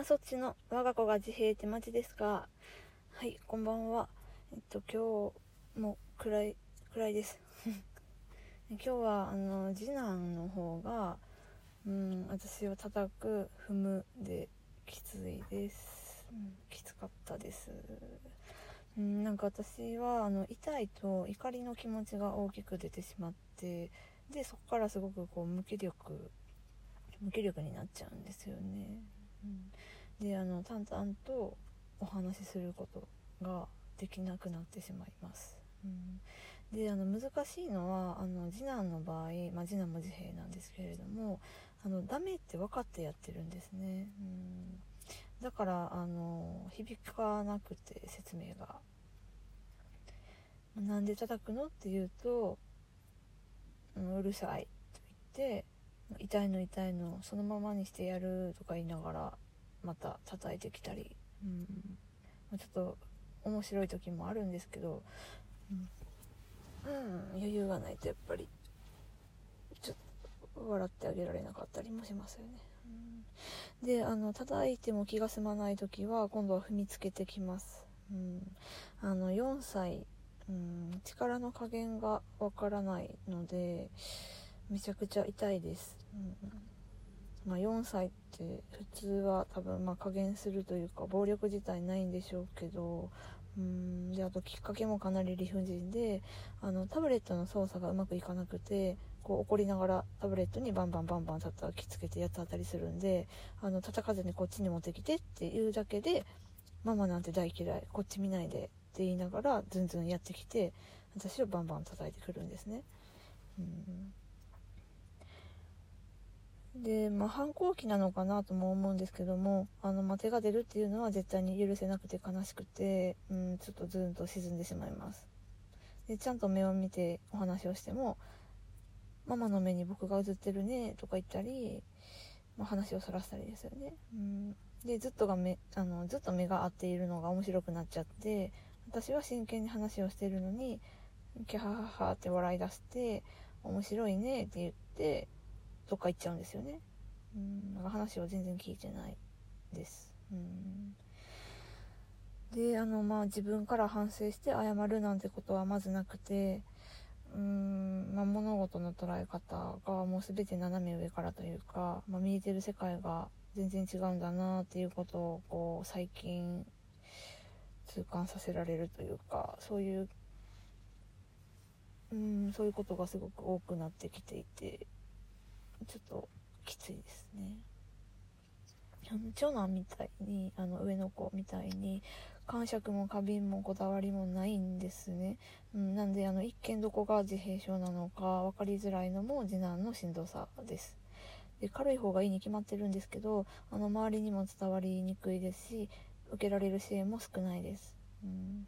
今そっちの我が子が自閉ってマジですか？はいこんばんは。えっと今日も暗い暗いです。今日はあの次男の方がうん私を叩く踏むできついです、うん、きつかったです。うんなんか私はあの痛いと怒りの気持ちが大きく出てしまってでそこからすごくこう無気力無気力になっちゃうんですよね、うん、であの淡々とお話しすることができなくなってしまいます、うん、であの難しいのはあの次男の場合、まあ、次男も自閉なんですけれどもあのダメって分かってやってるんですね、うん、だからあの響かなくて説明が。なんで叩くのって言うとうるさいと言って痛いの痛いのそのままにしてやるとか言いながらまた叩いてきたり、うん、ちょっと面白い時もあるんですけど、うん、うん、余裕がないとやっぱり。ちょっと笑ってあげられなかったりもしますよね。うん、であの叩いても気が済まない時は今度は踏みつけてきます。うん、あの4歳、うん、力の加減がわからないのでめちゃくちゃ痛いです。うんまあ、4歳って普通は多分ま加減するというか暴力自体ないんでしょうけどうんであときっかけもかなり理不尽であのタブレットの操作がうまくいかなくてこう怒りながらタブレットにバンバンバンバン叩きつけてやつ当たりするんであの叩かずにこっちに持ってきてっていうだけでママなんて大嫌いこっち見ないでって言いながらズンズンやってきて私をバンバン叩いてくるんですね。うんで、まあ、反抗期なのかなとも思うんですけども、あの、まあ、手が出るっていうのは絶対に許せなくて悲しくて、うん、ちょっとズーンと沈んでしまいます。で、ちゃんと目を見てお話をしても、ママの目に僕が映ってるね、とか言ったり、まあ、話をそらしたりですよね。うん。で、ずっとが目、あの、ずっと目が合っているのが面白くなっちゃって、私は真剣に話をしてるのに、キャハハハって笑い出して、面白いねって言って、どっか行っちゃうんですよね。うん、なんか話を全然聞いてないです。うん。で、あの、まあ自分から反省して謝るなんてことはまずなくて、うーん、まあ、物事の捉え方がもう全て斜め上からというか、まあ、見えてる世界が全然違うんだなっていうことをこう最近痛感させられるというかそういううんそういうことがすごく多くなってきていてちょっときついですね。あの長男みたいにあの上の子みたいに感触も過敏もこだわりもないんですね、うん、なんであの一見どこが自閉症なのか分かりづらいのも次男のしんどさです。で軽い方がいいに決まってるんですけどあの周りにも伝わりにくいですし受けられる支援も少ないです、うん、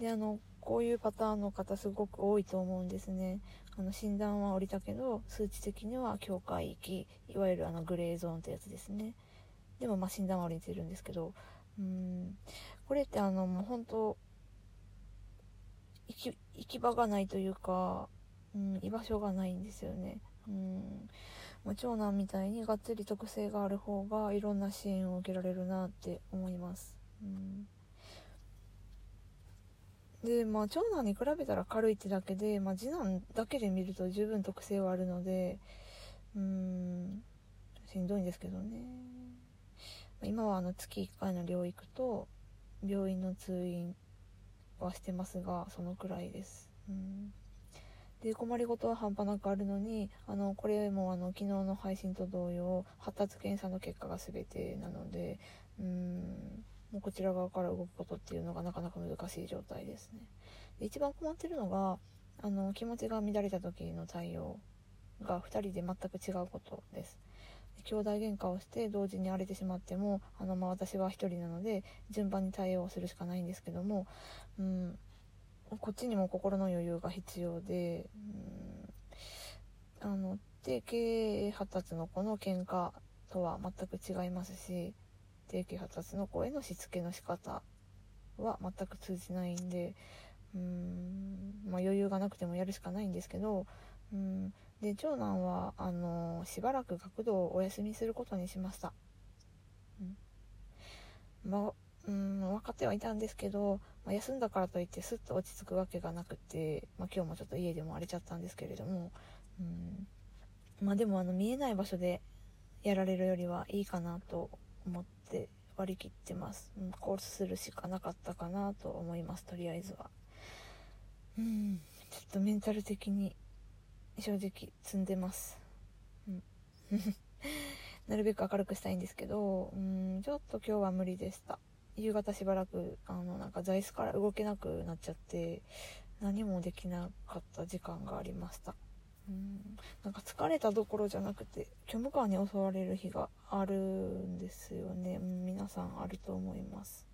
であのこういうパターンの方すごく多いと思うんですね。あの診断は下りたけど数値的には境界域いわゆるあのグレーゾーンってやつですね。でもま診断は下りてるんですけど。うん。これってあのもう本当行き行き場がないというか、うん、居場所がないんですよね。うん。ま長男みたいにがっつり特性がある方がいろんな支援を受けられるなって思います。うん。で、まあ、長男に比べたら軽いってだけで、まあ、次男だけで見ると十分特性はあるので、うん、しんどいんですけどね。今はあの月1回の療育と病院の通院はしてますが、そのくらいです。うんで困りごとは半端なくあるのにあのこれもあの昨日の配信と同様発達検査の結果が全てなのでうんもうこちら側から動くことっていうのがなかなか難しい状態ですね。で一番困ってるのがあの気持ちが乱れた時の対応が2人で全く違うことです。で兄弟喧嘩をして同時に荒れてしまってもあの、まあ、私は1人なので順番に対応するしかないんですけども、うん、こっちにも心の余裕が必要で、うん、あの定型発達の子の喧嘩とは全く違いますし定期発達の子へのしつけの仕方は全く通じないんでうーん、まあ、余裕がなくてもやるしかないんですけどうんで長男はあのしばらく学童をお休みすることにしました、うん、まうん分かってはいたんですけど、まあ、休んだからといってすっと落ち着くわけがなくて、まあ、今日もちょっと家でも荒れちゃったんですけれども、うん。まあ、でもあの見えない場所でやられるよりはいいかなと思って割り切ってます、うん、コースするしかなかったかなと思いますとりあえずは。うんちょっとメンタル的に正直積んでます。うん。なるべく明るくしたいんですけどうんちょっと今日は無理でした。夕方しばらくあのなんか座椅子から動けなくなっちゃって何もできなかった時間がありました。うん。なんか疲れたどころじゃなくて虚無感に襲われる日があるんですよね、うん、皆さんあると思います、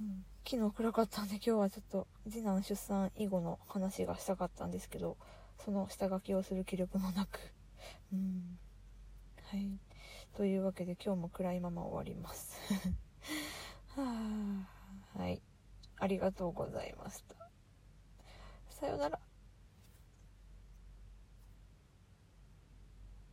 うん、昨日暗かったんで今日はちょっと次男出産以後の話がしたかったんですけどその下書きをする気力もなく。うん。はい。というわけで今日も暗いまま終わります。はあはい。ありがとうございました。さようなら。